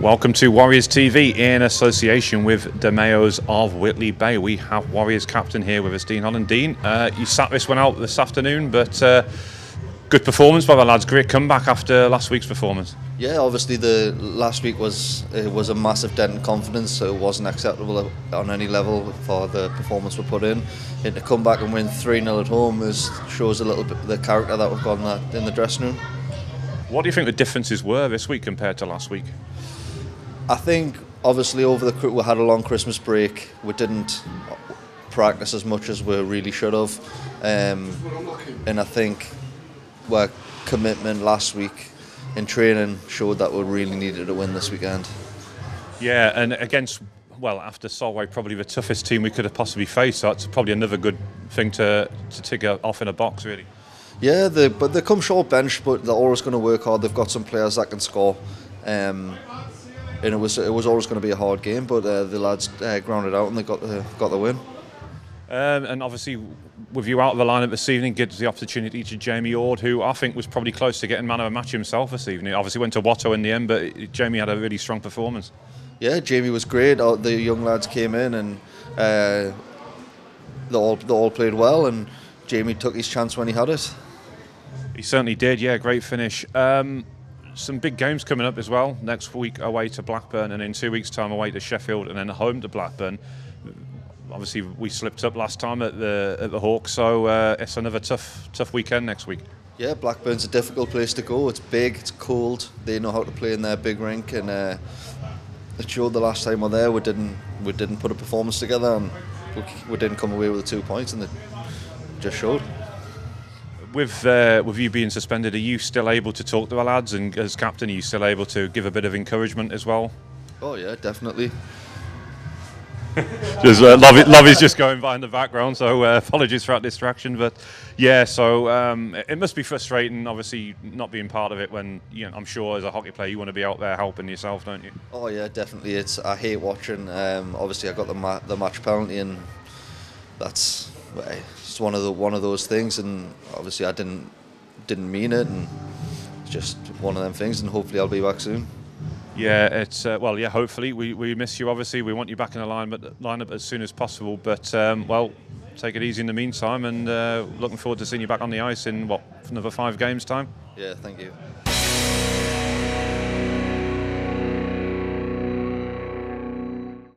Welcome to Warriors TV in association with Di Meo's of Whitley Bay. We have Warriors captain here with us, Dean Holland. Dean, uh, you sat this one out this afternoon, but uh, good performance by the lads. Great comeback after last week's performance. Yeah, obviously the last week was it was a massive dent in confidence, so it wasn't acceptable on any level for the performance we put in. And to come back and win 3 0 at home is, shows a little bit the character that we've got in the dressing room. What do you think the differences were this week compared to last week? I think obviously over the we had a long Christmas break. We didn't practice as much as we really should have, um, and I think our commitment last week in training showed that we really needed to win this weekend. Yeah, and against well after Solway probably the toughest team we could have possibly faced. So it's probably another good thing to to tick off in a box really. Yeah, they, but they come short bench, but they're always going to work hard. They've got some players that can score. Um, and it was it was always going to be a hard game, but uh, the lads uh, grounded out and they got the got the win. Um, and obviously, with you out of the lineup this evening, gives the opportunity to Jamie Ord, who I think was probably close to getting man of the match himself this evening. Obviously, went to Watto in the end, but Jamie had a really strong performance. Yeah, Jamie was great. The young lads came in and uh, they all they all played well, and Jamie took his chance when he had it. He certainly did. Yeah, great finish. Um, some big games coming up as well. Next week away to Blackburn, and in two weeks' time away to Sheffield, and then home to Blackburn. Obviously, we slipped up last time at the at the Hawks, so uh, it's another tough tough weekend next week. Yeah, Blackburn's a difficult place to go. It's big, it's cold. They know how to play in their big rink, and uh, it showed the last time we were there. We didn't we didn't put a performance together, and we, we didn't come away with the two points, and it just showed with uh, with you being suspended, are you still able to talk to the lads? And as captain, are you still able to give a bit of encouragement as well? Oh yeah, definitely. just uh, Lovey, Lovey's just going by in the background, so uh, apologies for that distraction. But yeah, so um, it must be frustrating, obviously, not being part of it. When you know, I'm sure as a hockey player, you want to be out there helping yourself, don't you? Oh yeah, definitely. It's I hate watching. Um, obviously, I got the ma- the match penalty, and that's it's one of the one of those things, and obviously I didn't didn't mean it, and it's just one of them things, and hopefully I'll be back soon. Yeah, it's uh, well, yeah. Hopefully, we, we miss you. Obviously, we want you back in the lineup lineup as soon as possible. But um, well, take it easy in the meantime, and uh, looking forward to seeing you back on the ice in what another five games time. Yeah, thank you.